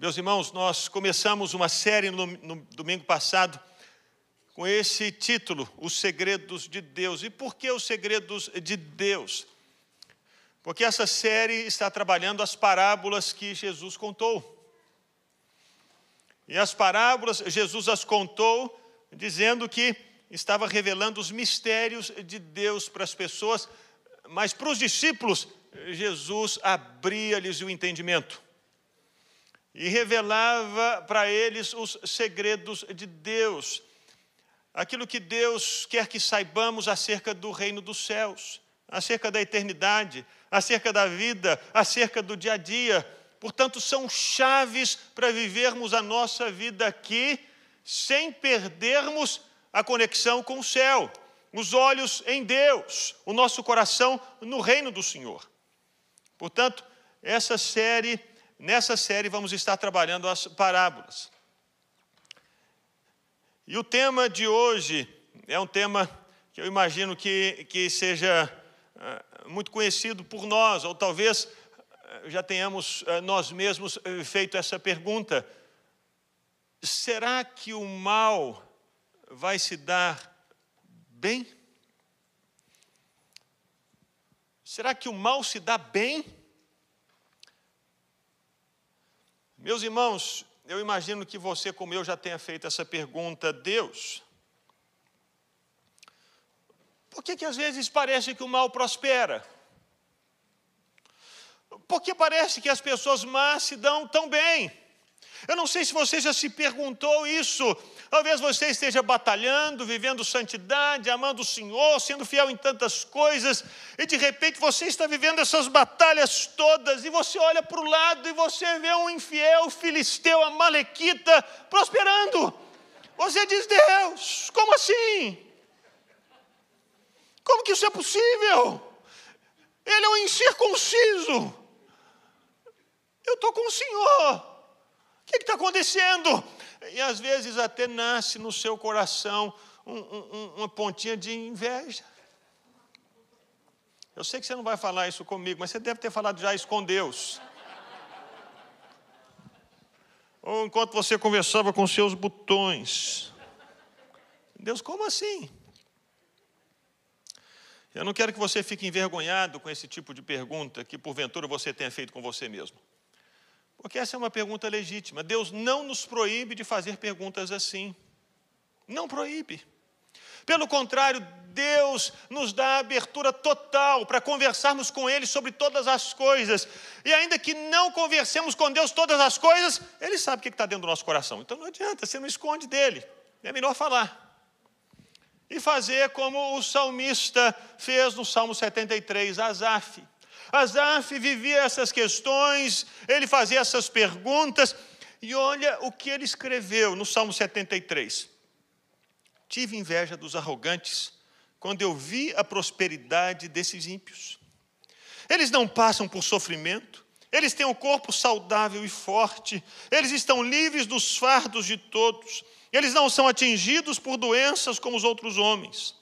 Meus irmãos, nós começamos uma série no, no, domingo passado com esse título, Os Segredos de Deus. E por que os segredos de Deus? Porque essa série está trabalhando as parábolas que Jesus contou. E as parábolas, Jesus as contou dizendo que estava revelando os mistérios de Deus para as pessoas, mas para os discípulos, Jesus abria-lhes o entendimento e revelava para eles os segredos de Deus, aquilo que Deus quer que saibamos acerca do reino dos céus, acerca da eternidade, acerca da vida, acerca do dia a dia. Portanto, são chaves para vivermos a nossa vida aqui sem perdermos a conexão com o céu, os olhos em Deus, o nosso coração no reino do Senhor. Portanto, essa série Nessa série vamos estar trabalhando as parábolas. E o tema de hoje é um tema que eu imagino que, que seja uh, muito conhecido por nós, ou talvez uh, já tenhamos uh, nós mesmos feito essa pergunta: será que o mal vai se dar bem? Será que o mal se dá bem? Meus irmãos, eu imagino que você, como eu, já tenha feito essa pergunta: Deus, por que, que às vezes parece que o mal prospera? Porque parece que as pessoas más se dão tão bem. Eu não sei se você já se perguntou isso. Talvez você esteja batalhando, vivendo santidade, amando o Senhor, sendo fiel em tantas coisas, e de repente você está vivendo essas batalhas todas, e você olha para o lado e você vê um infiel filisteu, a Malequita, prosperando. Você diz: Deus, como assim? Como que isso é possível? Ele é um incircunciso. Eu estou com o Senhor que está acontecendo? E às vezes até nasce no seu coração um, um, uma pontinha de inveja. Eu sei que você não vai falar isso comigo, mas você deve ter falado já isso com Deus. Ou enquanto você conversava com seus botões. Deus, como assim? Eu não quero que você fique envergonhado com esse tipo de pergunta que porventura você tenha feito com você mesmo. Porque essa é uma pergunta legítima. Deus não nos proíbe de fazer perguntas assim. Não proíbe. Pelo contrário, Deus nos dá abertura total para conversarmos com Ele sobre todas as coisas. E ainda que não conversemos com Deus todas as coisas, Ele sabe o que está dentro do nosso coração. Então não adianta, você não esconde dele. É melhor falar. E fazer como o salmista fez no Salmo 73, Asaf. Asaf vivia essas questões, ele fazia essas perguntas, e olha o que ele escreveu no Salmo 73. Tive inveja dos arrogantes quando eu vi a prosperidade desses ímpios. Eles não passam por sofrimento, eles têm um corpo saudável e forte, eles estão livres dos fardos de todos, eles não são atingidos por doenças como os outros homens.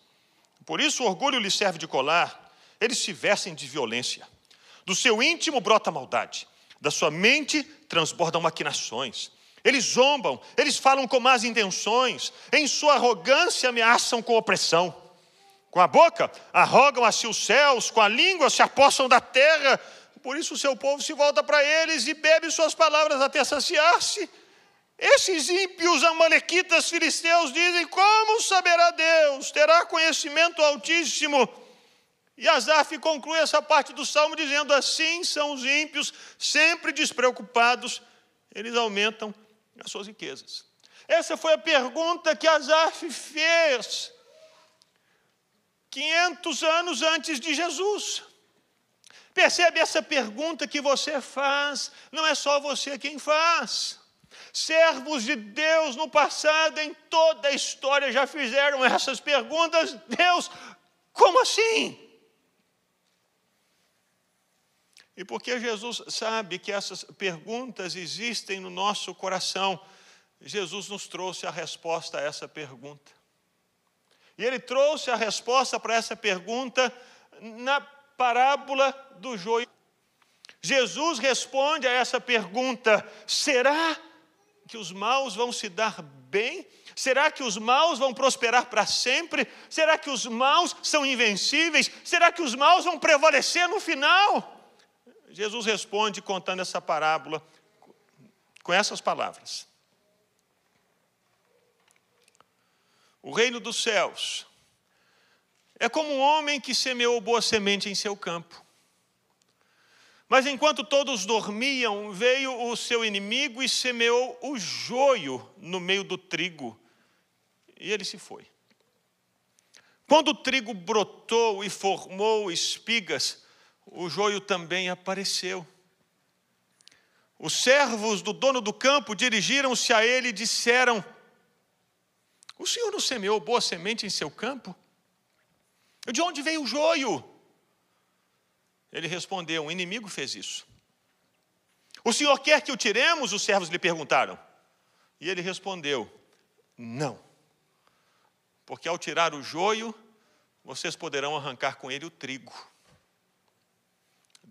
Por isso o orgulho lhes serve de colar, eles se vestem de violência. Do seu íntimo brota maldade, da sua mente transbordam maquinações. Eles zombam, eles falam com más intenções, em sua arrogância ameaçam com opressão. Com a boca arrogam a si os céus, com a língua se apossam da terra. Por isso o seu povo se volta para eles e bebe suas palavras até saciar-se. Esses ímpios amalequitas filisteus dizem: Como saberá Deus? Terá conhecimento altíssimo? E Asaf conclui essa parte do salmo dizendo: Assim são os ímpios, sempre despreocupados, eles aumentam as suas riquezas. Essa foi a pergunta que Asaf fez 500 anos antes de Jesus. Percebe essa pergunta que você faz, não é só você quem faz. Servos de Deus no passado, em toda a história, já fizeram essas perguntas. Deus, como assim? E porque Jesus sabe que essas perguntas existem no nosso coração, Jesus nos trouxe a resposta a essa pergunta. E ele trouxe a resposta para essa pergunta na parábola do joio. Jesus responde a essa pergunta: será que os maus vão se dar bem? Será que os maus vão prosperar para sempre? Será que os maus são invencíveis? Será que os maus vão prevalecer no final? Jesus responde contando essa parábola com essas palavras: O reino dos céus é como um homem que semeou boa semente em seu campo. Mas enquanto todos dormiam, veio o seu inimigo e semeou o joio no meio do trigo. E ele se foi. Quando o trigo brotou e formou espigas, o joio também apareceu. Os servos do dono do campo dirigiram-se a ele e disseram: O senhor não semeou boa semente em seu campo? De onde veio o joio? Ele respondeu: O inimigo fez isso. O senhor quer que o tiremos? Os servos lhe perguntaram. E ele respondeu: Não. Porque ao tirar o joio, vocês poderão arrancar com ele o trigo.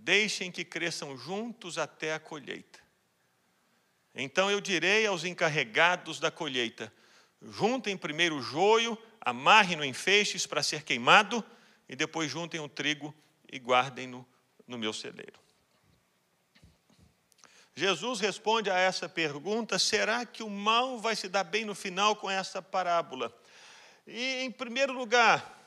Deixem que cresçam juntos até a colheita. Então eu direi aos encarregados da colheita: juntem primeiro o joio, amarrem-no em feixes para ser queimado, e depois juntem o trigo e guardem-no no meu celeiro. Jesus responde a essa pergunta: será que o mal vai se dar bem no final com essa parábola? E, em primeiro lugar,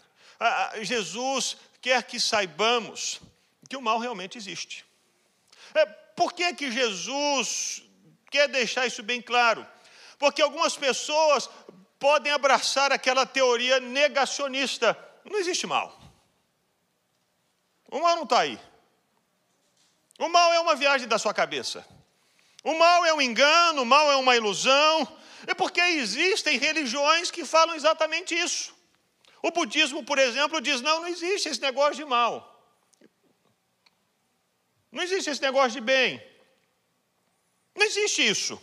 Jesus quer que saibamos que o mal realmente existe. É, por que, que Jesus quer deixar isso bem claro? Porque algumas pessoas podem abraçar aquela teoria negacionista: não existe mal. O mal não está aí. O mal é uma viagem da sua cabeça. O mal é um engano, o mal é uma ilusão. É porque existem religiões que falam exatamente isso. O budismo, por exemplo, diz: não, não existe esse negócio de mal. Não existe esse negócio de bem. Não existe isso.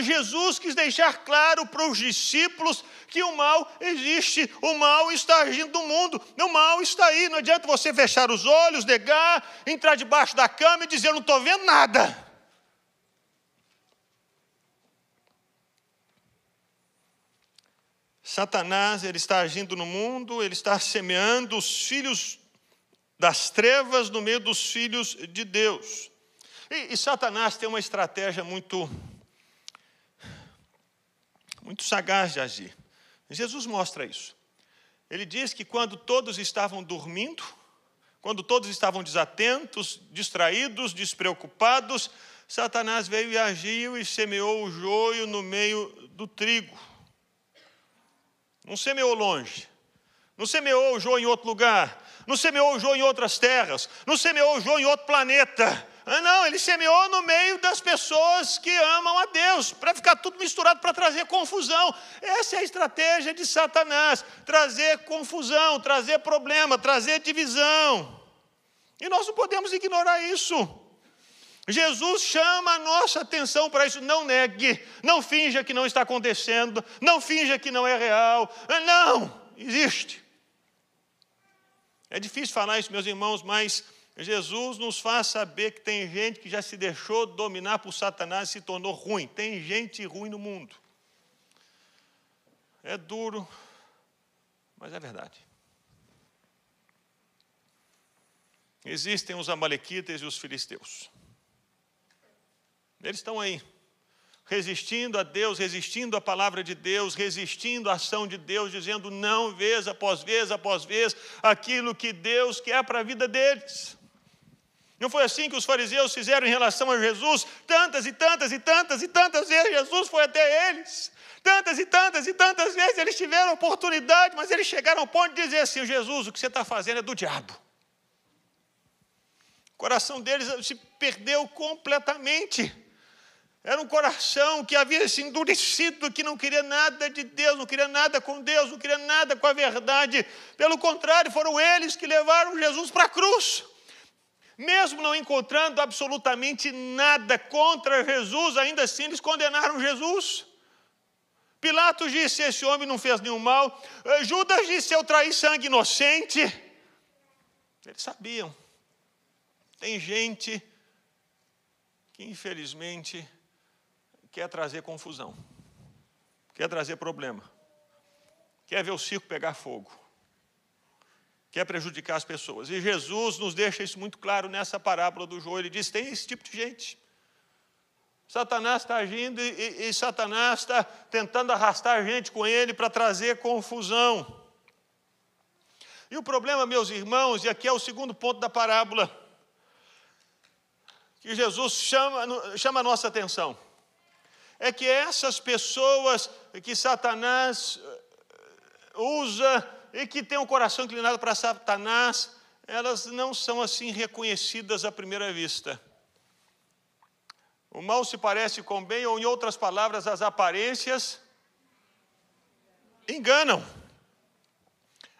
Jesus quis deixar claro para os discípulos que o mal existe, o mal está agindo no mundo, o mal está aí. Não adianta você fechar os olhos, negar, entrar debaixo da cama e dizer: Eu não estou vendo nada. Satanás ele está agindo no mundo, ele está semeando os filhos das trevas no meio dos filhos de Deus. E, e Satanás tem uma estratégia muito, muito sagaz de agir. Jesus mostra isso. Ele diz que quando todos estavam dormindo, quando todos estavam desatentos, distraídos, despreocupados, Satanás veio e agiu e semeou o joio no meio do trigo. Não semeou longe, não semeou o joio em outro lugar, não semeou o joio em outras terras, não semeou o joio em outro planeta. Ah, não, ele semeou no meio das pessoas que amam a Deus, para ficar tudo misturado, para trazer confusão. Essa é a estratégia de Satanás: trazer confusão, trazer problema, trazer divisão. E nós não podemos ignorar isso. Jesus chama a nossa atenção para isso. Não negue, não finja que não está acontecendo, não finja que não é real. Ah, não, existe. É difícil falar isso, meus irmãos, mas Jesus nos faz saber que tem gente que já se deixou dominar por Satanás e se tornou ruim. Tem gente ruim no mundo. É duro, mas é verdade. Existem os amalequitas e os filisteus. Eles estão aí resistindo a Deus, resistindo à palavra de Deus, resistindo à ação de Deus, dizendo não vez após vez após vez aquilo que Deus quer para a vida deles. Não foi assim que os fariseus fizeram em relação a Jesus? Tantas e tantas e tantas e tantas vezes Jesus foi até eles. Tantas e tantas e tantas vezes eles tiveram oportunidade, mas eles chegaram ao ponto de dizer assim: Jesus, o que você está fazendo é do diabo. O coração deles se perdeu completamente. Era um coração que havia se endurecido, que não queria nada de Deus, não queria nada com Deus, não queria nada com a verdade. Pelo contrário, foram eles que levaram Jesus para a cruz. Mesmo não encontrando absolutamente nada contra Jesus, ainda assim eles condenaram Jesus. Pilatos disse: Esse homem não fez nenhum mal. Eh, Judas disse: Eu traí sangue inocente. Eles sabiam. Tem gente que infelizmente quer trazer confusão, quer trazer problema, quer ver o circo pegar fogo, quer prejudicar as pessoas. E Jesus nos deixa isso muito claro nessa parábola do joio. Ele diz: tem esse tipo de gente. Satanás está agindo e, e, e Satanás está tentando arrastar a gente com ele para trazer confusão. E o problema, meus irmãos, e aqui é o segundo ponto da parábola, que Jesus chama, chama a nossa atenção, é que essas pessoas que Satanás eh, usa e que têm o um coração inclinado para Satanás, elas não são assim reconhecidas à primeira vista. O mal se parece com o bem, ou em outras palavras, as aparências enganam.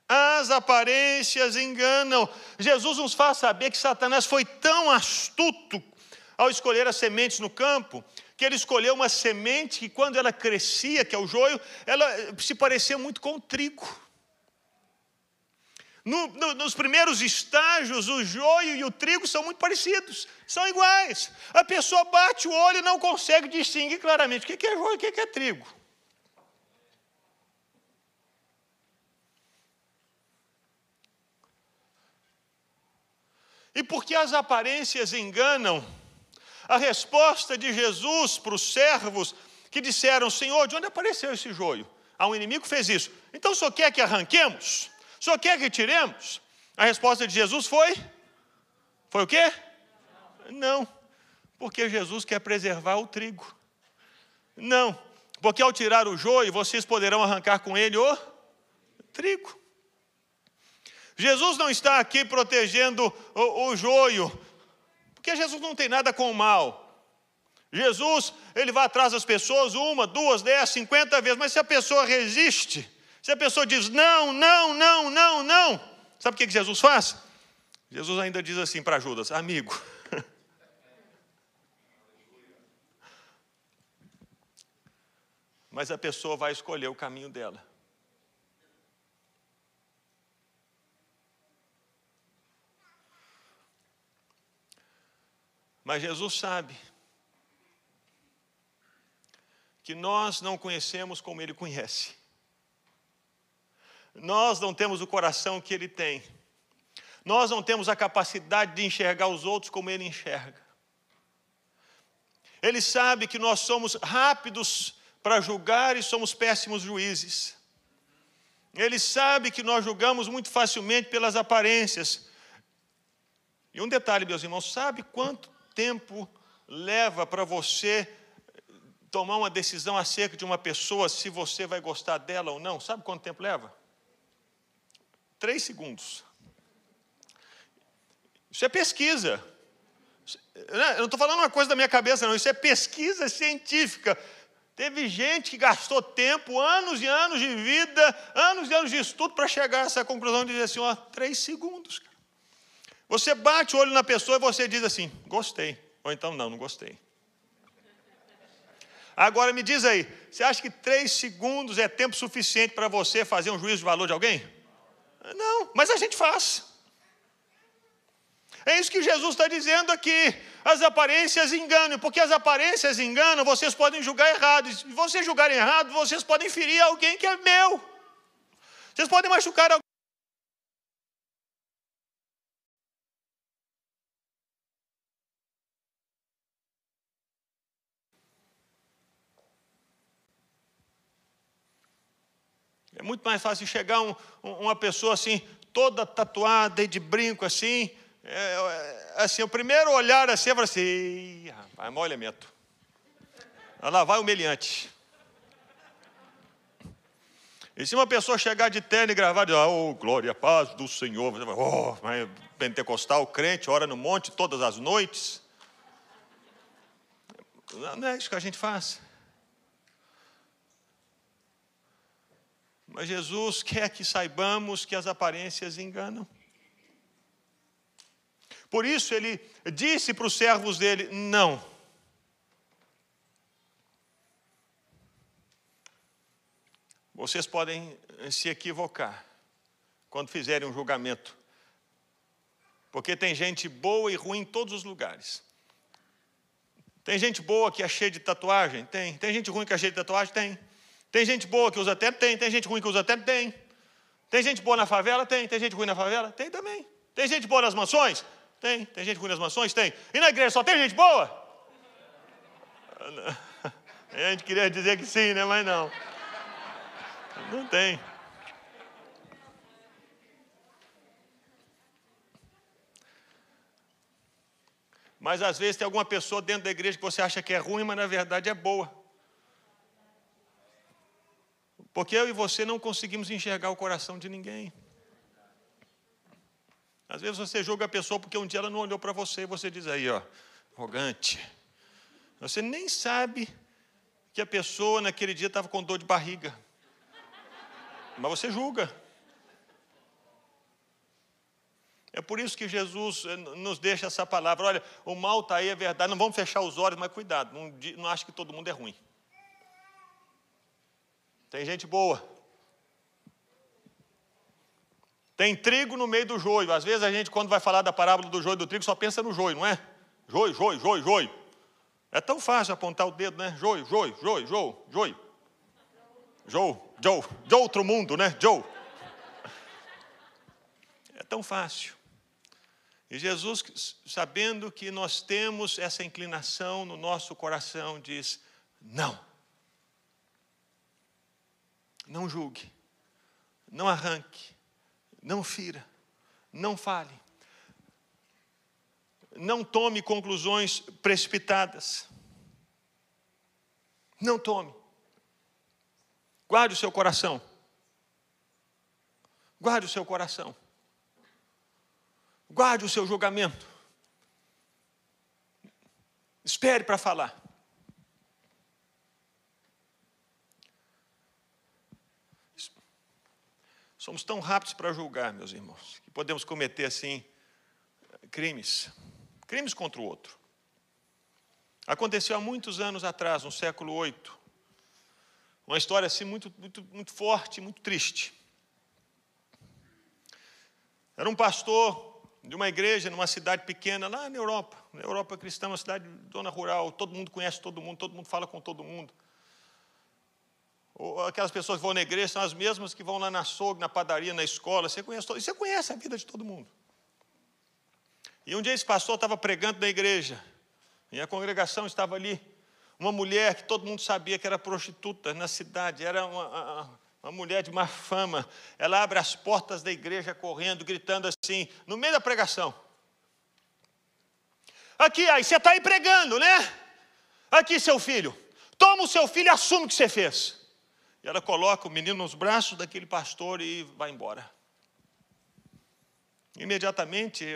As aparências enganam. Jesus nos faz saber que Satanás foi tão astuto ao escolher as sementes no campo, que ele escolheu uma semente que, quando ela crescia, que é o joio, ela se parecia muito com o trigo. No, no, nos primeiros estágios, o joio e o trigo são muito parecidos, são iguais. A pessoa bate o olho e não consegue distinguir claramente o que é joio e o que é trigo. E porque as aparências enganam, a resposta de Jesus para os servos que disseram: Senhor, de onde apareceu esse joio? Ah, um inimigo fez isso. Então senhor quer que arranquemos? Senhor quer que tiremos? A resposta de Jesus foi: Foi o quê? Não, porque Jesus quer preservar o trigo. Não, porque ao tirar o joio, vocês poderão arrancar com ele o trigo. Jesus não está aqui protegendo o, o joio, porque Jesus não tem nada com o mal. Jesus, ele vai atrás das pessoas uma, duas, dez, cinquenta vezes, mas se a pessoa resiste, se a pessoa diz não, não, não, não, não, sabe o que Jesus faz? Jesus ainda diz assim para Judas: amigo. Mas a pessoa vai escolher o caminho dela. Mas Jesus sabe que nós não conhecemos como Ele conhece. Nós não temos o coração que Ele tem. Nós não temos a capacidade de enxergar os outros como Ele enxerga. Ele sabe que nós somos rápidos para julgar e somos péssimos juízes. Ele sabe que nós julgamos muito facilmente pelas aparências. E um detalhe, meus irmãos, sabe quanto tempo leva para você tomar uma decisão acerca de uma pessoa, se você vai gostar dela ou não? Sabe quanto tempo leva? Três segundos. Isso é pesquisa. Eu não estou falando uma coisa da minha cabeça, não. Isso é pesquisa científica. Teve gente que gastou tempo, anos e anos de vida, anos e anos de estudo para chegar a essa conclusão de dizer assim: ó, três segundos. Cara. Você bate o olho na pessoa e você diz assim: gostei. Ou então, não, não gostei. Agora me diz aí, você acha que três segundos é tempo suficiente para você fazer um juízo de valor de alguém? Não, mas a gente faz. É isso que Jesus está dizendo aqui. As aparências enganam, porque as aparências enganam, vocês podem julgar errado. Se vocês julgarem errado, vocês podem ferir alguém que é meu. Vocês podem machucar muito mais fácil chegar um, uma pessoa assim, toda tatuada e de brinco assim. É, é, assim, o primeiro olhar assim, eu falo assim, rapaz, mau elemento. Lá vai o meliante. E se uma pessoa chegar de terno e gravar, dizer, oh, glória, paz do Senhor, vai, oh, pentecostal, crente, ora no monte todas as noites. Não é isso que a gente faz. Mas Jesus quer que saibamos que as aparências enganam. Por isso ele disse para os servos dele: não. Vocês podem se equivocar quando fizerem um julgamento, porque tem gente boa e ruim em todos os lugares. Tem gente boa que é cheia de tatuagem? Tem. Tem gente ruim que é cheia de tatuagem? Tem. Tem gente boa que usa até? Tem. Tem gente ruim que usa até? Tem. Tem gente boa na favela? Tem. Tem gente ruim na favela? Tem também. Tem gente boa nas mansões? Tem. Tem gente ruim nas mansões? Tem. E na igreja só tem gente boa? A gente queria dizer que sim, né? Mas não. Não tem. Mas às vezes tem alguma pessoa dentro da igreja que você acha que é ruim, mas na verdade é boa. Porque eu e você não conseguimos enxergar o coração de ninguém. Às vezes você julga a pessoa porque um dia ela não olhou para você e você diz aí, ó, arrogante. Você nem sabe que a pessoa naquele dia estava com dor de barriga. Mas você julga. É por isso que Jesus eh, nos deixa essa palavra. Olha, o mal está aí, é verdade. Não vamos fechar os olhos, mas cuidado. Não, não acho que todo mundo é ruim. Tem gente boa. Tem trigo no meio do joio. Às vezes a gente, quando vai falar da parábola do joio e do trigo, só pensa no joio, não é? Joio, joio, joio, joio. É tão fácil apontar o dedo, né? Joio, joio, joio, joio, joio. Joe, Joe, de outro mundo, né? Joe. É tão fácil. E Jesus, sabendo que nós temos essa inclinação no nosso coração, diz: não. Não julgue, não arranque, não fira, não fale, não tome conclusões precipitadas. Não tome. Guarde o seu coração. Guarde o seu coração. Guarde o seu julgamento. Espere para falar. Somos tão rápidos para julgar, meus irmãos, que podemos cometer assim crimes, crimes contra o outro. Aconteceu há muitos anos atrás, no século VIII, uma história assim muito, muito, muito forte, muito triste. Era um pastor de uma igreja numa cidade pequena lá na Europa, na Europa cristã, uma cidade dona rural, todo mundo conhece todo mundo, todo mundo fala com todo mundo. Aquelas pessoas que vão na igreja são as mesmas que vão lá na açougue, na padaria, na escola. Você conhece, todo, você conhece a vida de todo mundo. E um dia esse pastor estava pregando na igreja, e a congregação estava ali. Uma mulher que todo mundo sabia que era prostituta na cidade, era uma, uma mulher de má fama, ela abre as portas da igreja correndo, gritando assim, no meio da pregação. Aqui, aí, você está aí pregando, né? Aqui, seu filho. Toma o seu filho e assume o que você fez. E ela coloca o menino nos braços daquele pastor e vai embora. Imediatamente,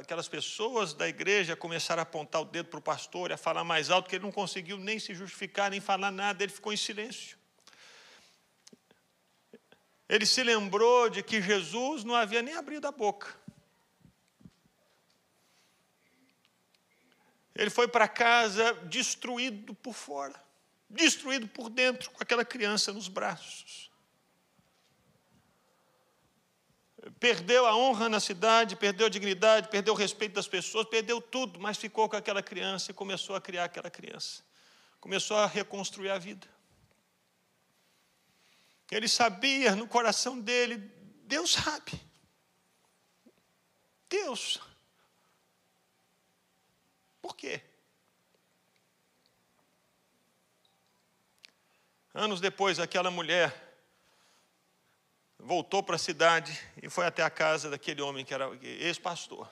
aquelas pessoas da igreja começaram a apontar o dedo para o pastor e a falar mais alto, que ele não conseguiu nem se justificar, nem falar nada, ele ficou em silêncio. Ele se lembrou de que Jesus não havia nem abrido a boca. Ele foi para casa destruído por fora, destruído por dentro, com aquela criança nos braços. Perdeu a honra na cidade, perdeu a dignidade, perdeu o respeito das pessoas, perdeu tudo, mas ficou com aquela criança e começou a criar aquela criança. Começou a reconstruir a vida. Ele sabia no coração dele, Deus sabe. Deus. Por quê? Anos depois, aquela mulher voltou para a cidade e foi até a casa daquele homem que era ex-pastor.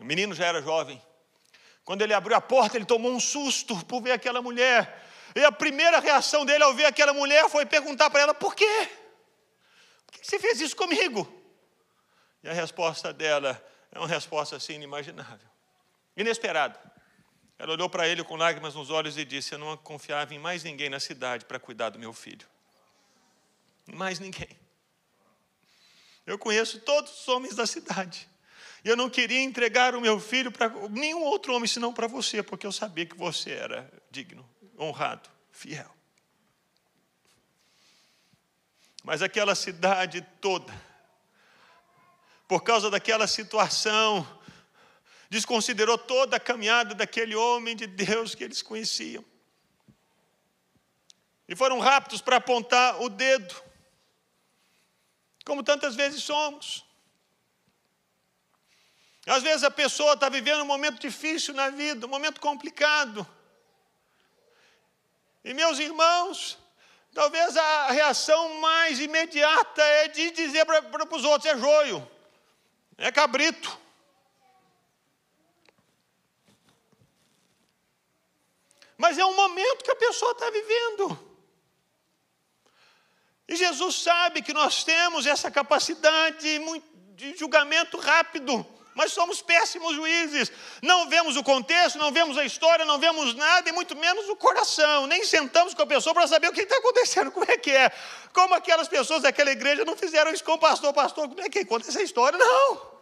O menino já era jovem. Quando ele abriu a porta, ele tomou um susto por ver aquela mulher e a primeira reação dele ao ver aquela mulher foi perguntar para ela: por quê? Por que você fez isso comigo? E a resposta dela é uma resposta assim inimaginável, inesperada. Ela olhou para ele com lágrimas nos olhos e disse: Eu não confiava em mais ninguém na cidade para cuidar do meu filho. Mais ninguém. Eu conheço todos os homens da cidade. E eu não queria entregar o meu filho para nenhum outro homem senão para você, porque eu sabia que você era digno honrado, fiel. Mas aquela cidade toda, por causa daquela situação, desconsiderou toda a caminhada daquele homem de Deus que eles conheciam. E foram rápidos para apontar o dedo, como tantas vezes somos. Às vezes a pessoa está vivendo um momento difícil na vida, um momento complicado. E meus irmãos, talvez a reação mais imediata é de dizer para os outros: é joio, é cabrito. Mas é um momento que a pessoa está vivendo. E Jesus sabe que nós temos essa capacidade de julgamento rápido mas somos péssimos juízes. Não vemos o contexto, não vemos a história, não vemos nada, e muito menos o coração. Nem sentamos com a pessoa para saber o que está acontecendo, como é que é. Como aquelas pessoas daquela igreja não fizeram isso com o pastor, pastor, como é que conta essa história? Não.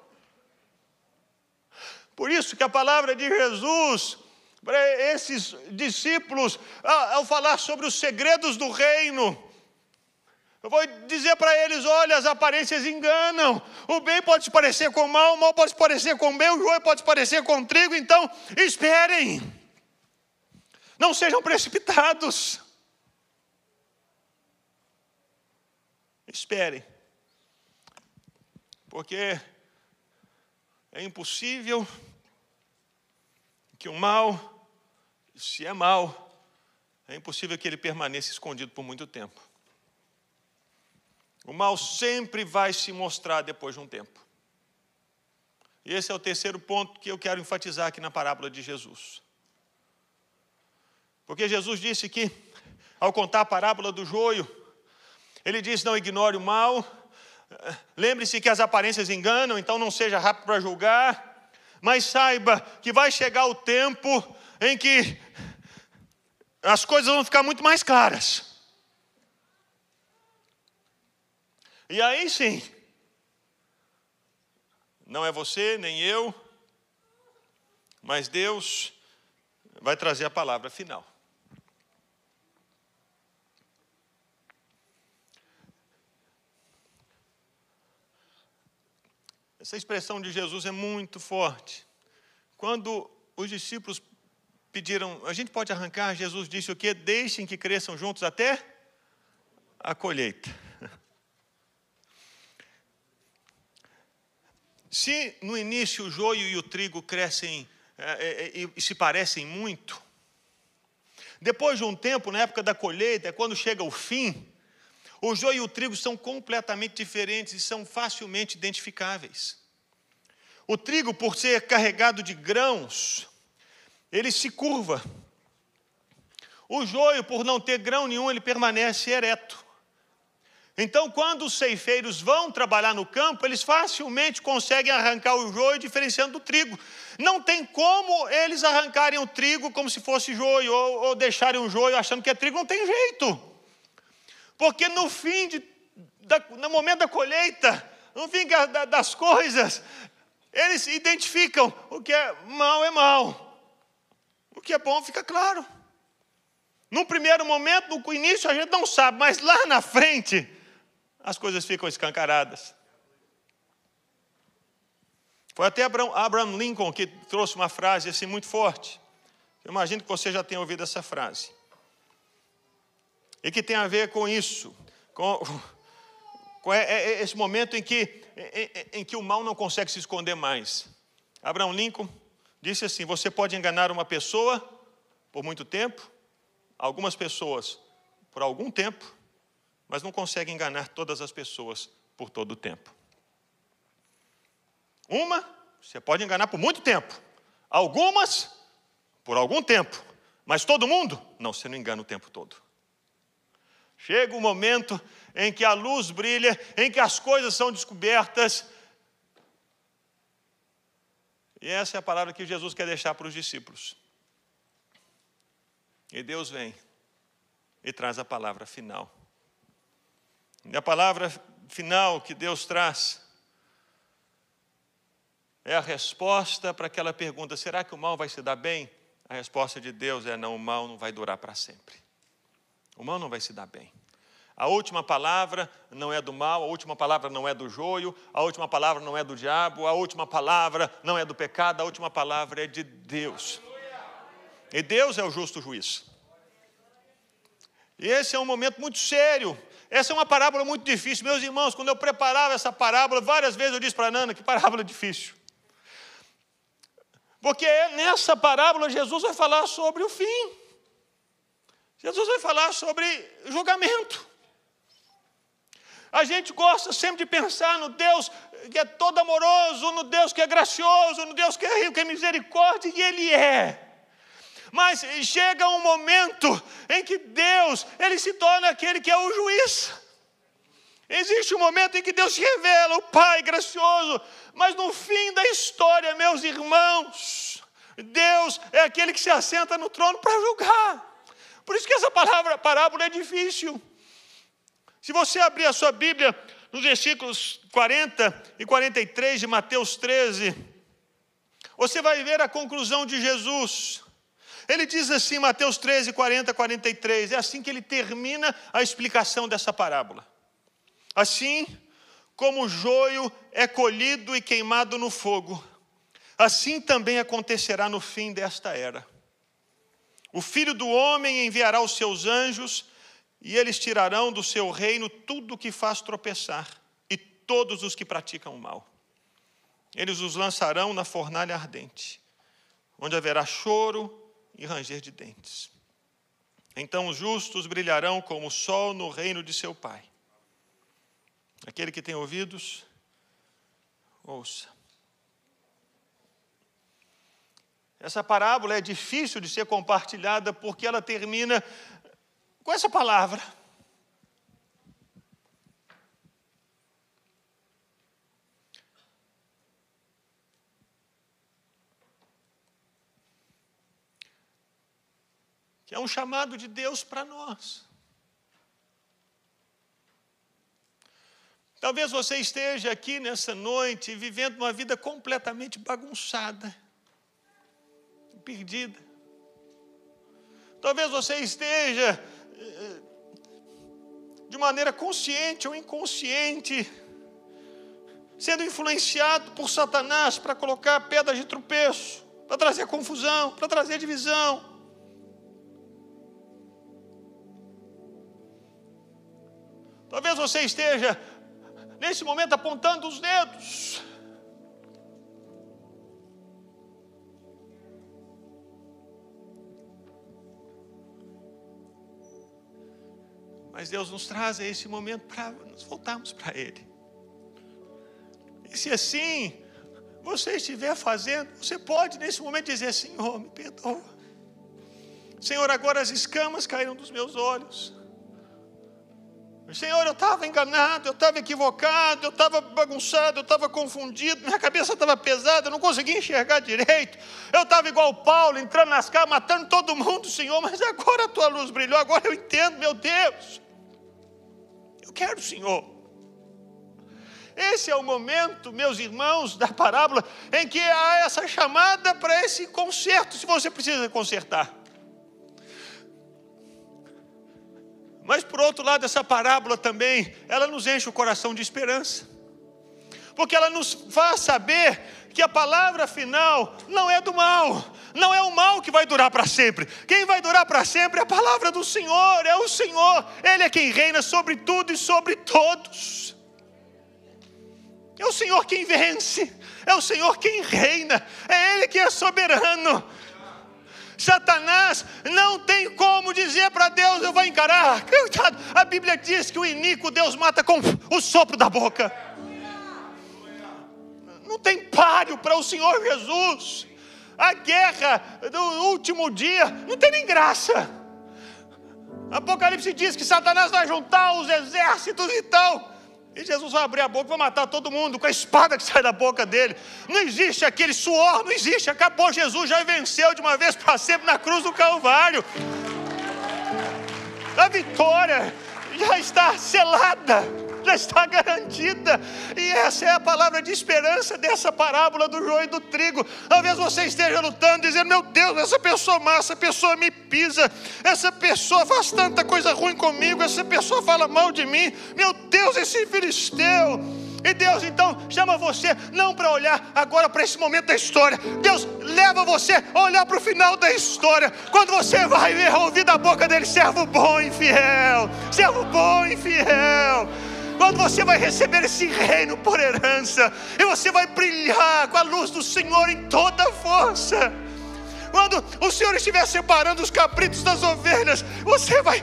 Por isso que a palavra de Jesus para esses discípulos, ao falar sobre os segredos do reino, eu vou dizer para eles: olha, as aparências enganam. O bem pode se parecer com o mal, o mal pode se parecer com o bem, o joio pode se parecer com o trigo. Então, esperem. Não sejam precipitados. Esperem. Porque é impossível que o mal, se é mal, é impossível que ele permaneça escondido por muito tempo. O mal sempre vai se mostrar depois de um tempo. E esse é o terceiro ponto que eu quero enfatizar aqui na parábola de Jesus. Porque Jesus disse que, ao contar a parábola do joio, ele disse: não ignore o mal, lembre-se que as aparências enganam, então não seja rápido para julgar, mas saiba que vai chegar o tempo em que as coisas vão ficar muito mais claras. E aí sim, não é você nem eu, mas Deus vai trazer a palavra final. Essa expressão de Jesus é muito forte. Quando os discípulos pediram, a gente pode arrancar, Jesus disse o quê? Deixem que cresçam juntos até a colheita. Se no início o joio e o trigo crescem é, é, é, e se parecem muito, depois de um tempo, na época da colheita, quando chega o fim, o joio e o trigo são completamente diferentes e são facilmente identificáveis. O trigo, por ser carregado de grãos, ele se curva. O joio, por não ter grão nenhum, ele permanece ereto. Então, quando os ceifeiros vão trabalhar no campo, eles facilmente conseguem arrancar o joio diferenciando do trigo. Não tem como eles arrancarem o trigo como se fosse joio, ou, ou deixarem o joio achando que é trigo, não tem jeito. Porque no fim, de, da, no momento da colheita, no fim da, das coisas, eles identificam o que é mal é mal, o que é bom fica claro. No primeiro momento, no início, a gente não sabe, mas lá na frente, as coisas ficam escancaradas. Foi até Abraham Lincoln que trouxe uma frase assim muito forte. Eu imagino que você já tenha ouvido essa frase. E que tem a ver com isso, com, com é, é, é esse momento em que, em, em que o mal não consegue se esconder mais. Abraham Lincoln disse assim: Você pode enganar uma pessoa por muito tempo, algumas pessoas por algum tempo, mas não consegue enganar todas as pessoas por todo o tempo. Uma, você pode enganar por muito tempo. Algumas, por algum tempo. Mas todo mundo, não, você não engana o tempo todo. Chega o um momento em que a luz brilha, em que as coisas são descobertas. E essa é a palavra que Jesus quer deixar para os discípulos. E Deus vem e traz a palavra final. E a palavra final que Deus traz é a resposta para aquela pergunta: será que o mal vai se dar bem? A resposta de Deus é: não, o mal não vai durar para sempre. O mal não vai se dar bem. A última palavra não é do mal, a última palavra não é do joio, a última palavra não é do diabo, a última palavra não é do pecado, a última palavra é de Deus. E Deus é o justo juiz. E esse é um momento muito sério. Essa é uma parábola muito difícil. Meus irmãos, quando eu preparava essa parábola, várias vezes eu disse para Nana que parábola difícil. Porque nessa parábola Jesus vai falar sobre o fim. Jesus vai falar sobre julgamento. A gente gosta sempre de pensar no Deus que é todo amoroso, no Deus que é gracioso, no Deus que é rico, que é misericórdia, e Ele é. Mas chega um momento em que Deus, Ele se torna aquele que é o juiz. Existe um momento em que Deus se revela, o Pai gracioso, mas no fim da história, meus irmãos, Deus é aquele que se assenta no trono para julgar. Por isso que essa palavra, parábola é difícil. Se você abrir a sua Bíblia nos versículos 40 e 43 de Mateus 13, você vai ver a conclusão de Jesus. Ele diz assim, Mateus 13, 40, 43, é assim que ele termina a explicação dessa parábola. Assim como o joio é colhido e queimado no fogo, assim também acontecerá no fim desta era. O filho do homem enviará os seus anjos e eles tirarão do seu reino tudo o que faz tropeçar e todos os que praticam o mal. Eles os lançarão na fornalha ardente, onde haverá choro e ranger de dentes. Então os justos brilharão como o sol no reino de seu Pai. Aquele que tem ouvidos, ouça. Essa parábola é difícil de ser compartilhada porque ela termina com essa palavra. Que é um chamado de Deus para nós. Talvez você esteja aqui nessa noite vivendo uma vida completamente bagunçada, perdida. Talvez você esteja de maneira consciente ou inconsciente, sendo influenciado por Satanás para colocar pedras de tropeço, para trazer confusão, para trazer divisão. Talvez você esteja, nesse momento, apontando os dedos Mas Deus nos traz a esse momento para nos voltarmos para Ele. E se assim você estiver fazendo, você pode nesse momento dizer: Senhor, me perdoa. Senhor, agora as escamas caíram dos meus olhos. Senhor, eu estava enganado, eu estava equivocado, eu estava bagunçado, eu estava confundido, minha cabeça estava pesada, eu não conseguia enxergar direito. Eu estava igual Paulo, entrando nas casas, matando todo mundo, Senhor, mas agora a tua luz brilhou, agora eu entendo, meu Deus quero, Senhor. Esse é o momento, meus irmãos, da parábola, em que há essa chamada para esse conserto, se você precisa consertar. Mas por outro lado, essa parábola também, ela nos enche o coração de esperança. Porque ela nos faz saber que a palavra final não é do mal, não é o mal que vai durar para sempre. Quem vai durar para sempre é a palavra do Senhor, é o Senhor, Ele é quem reina sobre tudo e sobre todos. É o Senhor quem vence, é o Senhor quem reina, é Ele que é soberano. Satanás não tem como dizer para Deus: Eu vou encarar. A Bíblia diz que o iníquo Deus mata com o sopro da boca não tem páreo para o Senhor Jesus. A guerra do último dia não tem nem graça. Apocalipse diz que Satanás vai juntar os exércitos e tal. E Jesus vai abrir a boca vai matar todo mundo com a espada que sai da boca dele. Não existe aquele suor, não existe. Acabou, Jesus já venceu de uma vez para sempre na cruz do Calvário. A vitória já está selada, já está garantida. E essa é a palavra de esperança dessa parábola do joio e do trigo. Talvez você esteja lutando, dizendo: Meu Deus, essa pessoa má, essa pessoa me pisa, essa pessoa faz tanta coisa ruim comigo, essa pessoa fala mal de mim. Meu Deus, esse filisteu. E Deus então chama você não para olhar agora para esse momento da história. Deus leva você a olhar para o final da história. Quando você vai ouvir da boca dele, servo bom e fiel, servo bom e fiel. Quando você vai receber esse reino por herança, e você vai brilhar com a luz do Senhor em toda a força. Quando o Senhor estiver separando os cabritos das ovelhas, você vai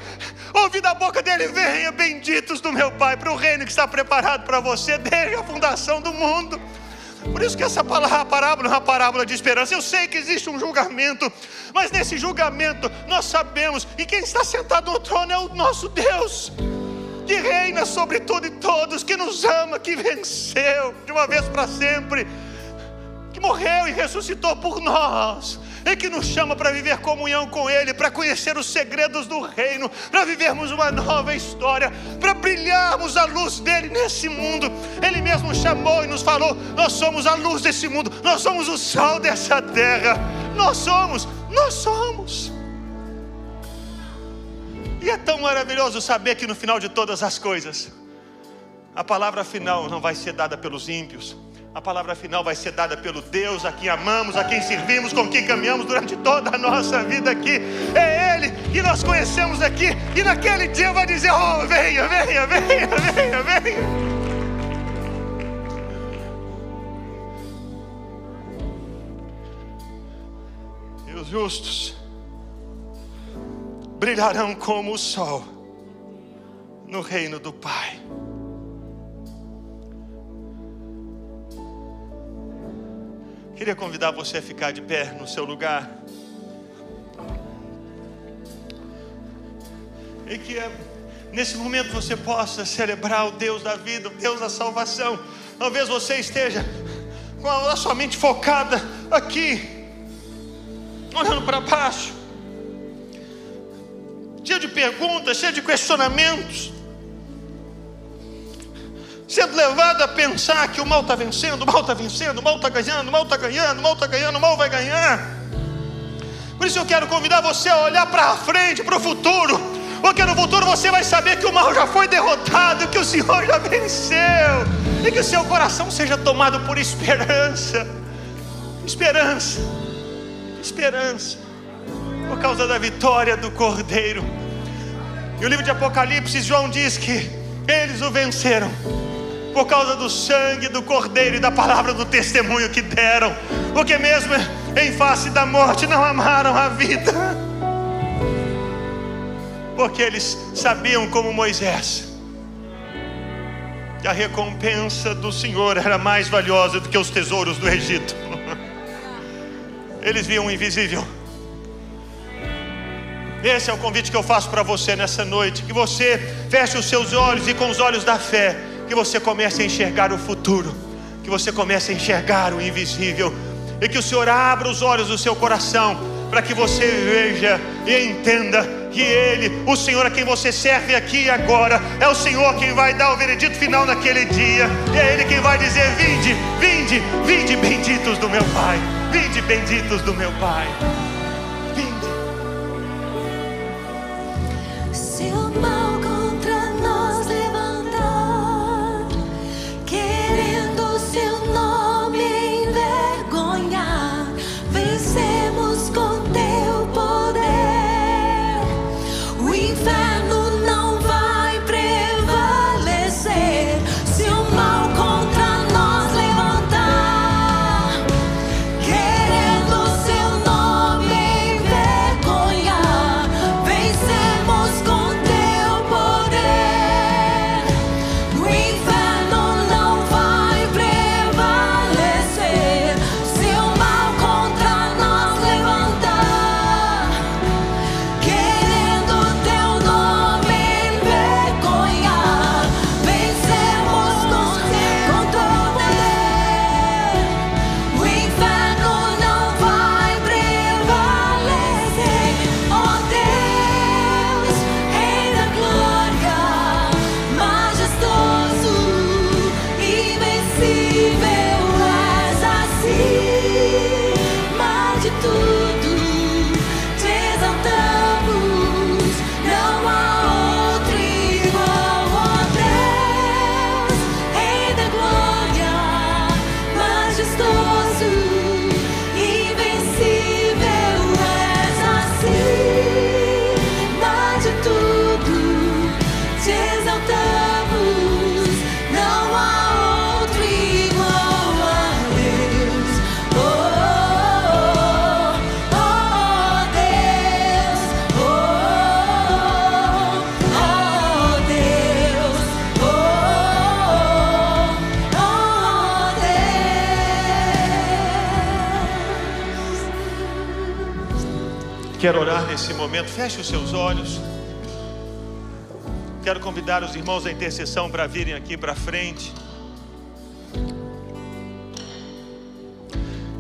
ouvir da boca dele: Venha, benditos do meu Pai, para o reino que está preparado para você desde a fundação do mundo. Por isso que essa parábola é uma parábola de esperança. Eu sei que existe um julgamento, mas nesse julgamento nós sabemos que quem está sentado no trono é o nosso Deus, que reina sobre tudo e todos, que nos ama, que venceu de uma vez para sempre, que morreu e ressuscitou por nós e que nos chama para viver comunhão com Ele, para conhecer os segredos do reino, para vivermos uma nova história, para brilharmos a luz dele nesse mundo. Ele mesmo chamou e nos falou: Nós somos a luz desse mundo, nós somos o sal dessa terra, nós somos, nós somos. E é tão maravilhoso saber que no final de todas as coisas, a palavra final não vai ser dada pelos ímpios, a palavra final vai ser dada pelo Deus a quem amamos, a quem servimos, com quem caminhamos durante toda a nossa vida aqui. É Ele que nós conhecemos aqui, e naquele dia vai dizer: Oh, venha, venha, venha, venha, venha. E os justos brilharão como o sol no reino do Pai. Queria convidar você a ficar de pé no seu lugar. E que eh, nesse momento você possa celebrar o Deus da vida, o Deus da salvação. Talvez você esteja com a sua mente focada aqui, olhando para baixo, cheio de perguntas, cheio de questionamentos. Sendo levado a pensar que o mal está vencendo, o mal está vencendo, o mal está ganhando, o mal está ganhando, o mal está ganhando, o mal vai ganhar. Por isso eu quero convidar você a olhar para frente, para o futuro, porque no futuro você vai saber que o mal já foi derrotado, que o Senhor já venceu, e que o seu coração seja tomado por esperança, esperança, esperança, por causa da vitória do Cordeiro. E o livro de Apocalipse, João diz que eles o venceram por causa do sangue do Cordeiro e da palavra do testemunho que deram, porque mesmo em face da morte não amaram a vida, porque eles sabiam como Moisés que a recompensa do Senhor era mais valiosa do que os tesouros do Egito. Eles viam o invisível. Esse é o convite que eu faço para você nessa noite: que você feche os seus olhos e com os olhos da fé que você comece a enxergar o futuro, que você comece a enxergar o invisível, e que o Senhor abra os olhos do seu coração, para que você veja e entenda que Ele, o Senhor a quem você serve aqui e agora, é o Senhor quem vai dar o veredito final naquele dia, e é Ele quem vai dizer: Vinde, vinde, vinde, benditos do meu Pai, vinde, benditos do meu Pai. Momento, feche os seus olhos. Quero convidar os irmãos da intercessão para virem aqui para frente.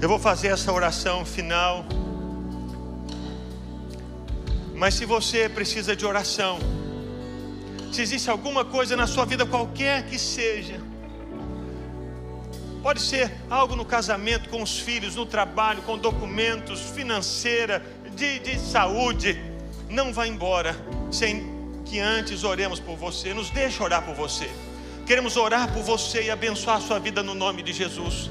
Eu vou fazer essa oração final. Mas se você precisa de oração, se existe alguma coisa na sua vida, qualquer que seja, pode ser algo no casamento, com os filhos, no trabalho, com documentos, financeira, de, de saúde, não vá embora sem que antes oremos por você. Nos deixe orar por você. Queremos orar por você e abençoar a sua vida no nome de Jesus.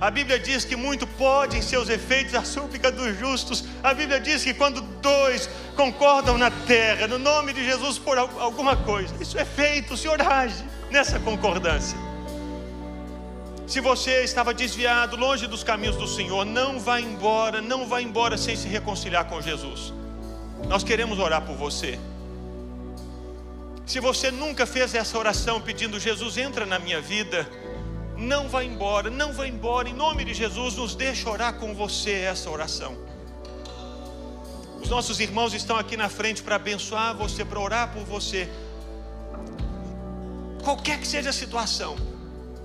A Bíblia diz que muito pode em seus efeitos a súplica dos justos. A Bíblia diz que quando dois concordam na terra, no nome de Jesus, por alguma coisa, isso é feito, o Senhor age nessa concordância. Se você estava desviado, longe dos caminhos do Senhor, não vá embora, não vá embora sem se reconciliar com Jesus. Nós queremos orar por você. Se você nunca fez essa oração pedindo, Jesus, entra na minha vida, não vá embora, não vá embora, em nome de Jesus, nos deixa orar com você essa oração. Os nossos irmãos estão aqui na frente para abençoar você, para orar por você. Qualquer que seja a situação,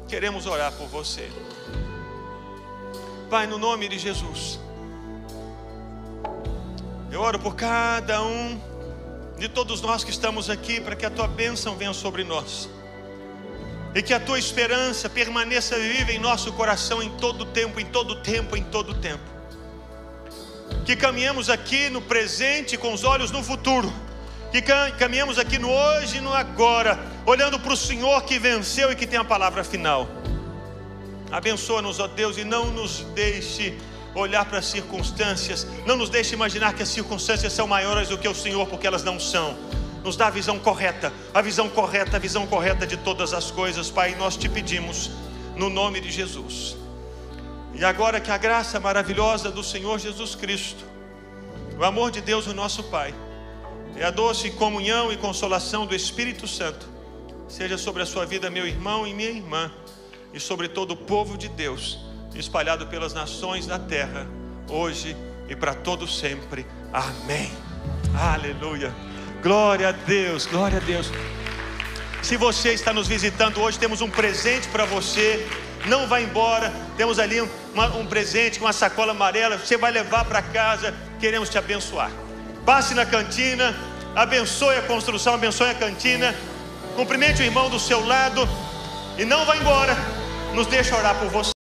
queremos orar por você. Pai, no nome de Jesus, eu oro por cada um de todos nós que estamos aqui, para que a tua bênção venha sobre nós e que a tua esperança permaneça viva em nosso coração em todo tempo, em todo tempo, em todo tempo. Que caminhemos aqui no presente com os olhos no futuro. Que caminhemos aqui no hoje e no agora, olhando para o Senhor que venceu e que tem a palavra final. Abençoa-nos, ó Deus, e não nos deixe olhar para as circunstâncias, não nos deixe imaginar que as circunstâncias são maiores do que o Senhor, porque elas não são nos dá a visão correta, a visão correta, a visão correta de todas as coisas, Pai. Nós te pedimos, no nome de Jesus. E agora que a graça maravilhosa do Senhor Jesus Cristo, o amor de Deus, o nosso Pai, e a doce comunhão e consolação do Espírito Santo, seja sobre a sua vida, meu irmão e minha irmã, e sobre todo o povo de Deus, espalhado pelas nações da terra, hoje e para todo sempre. Amém. Aleluia. Glória a Deus, glória a Deus. Se você está nos visitando hoje, temos um presente para você. Não vá embora. Temos ali um, uma, um presente, uma sacola amarela. Você vai levar para casa. Queremos te abençoar. Passe na cantina. Abençoe a construção, abençoe a cantina. Cumprimente o irmão do seu lado. E não vá embora. Nos deixa orar por você.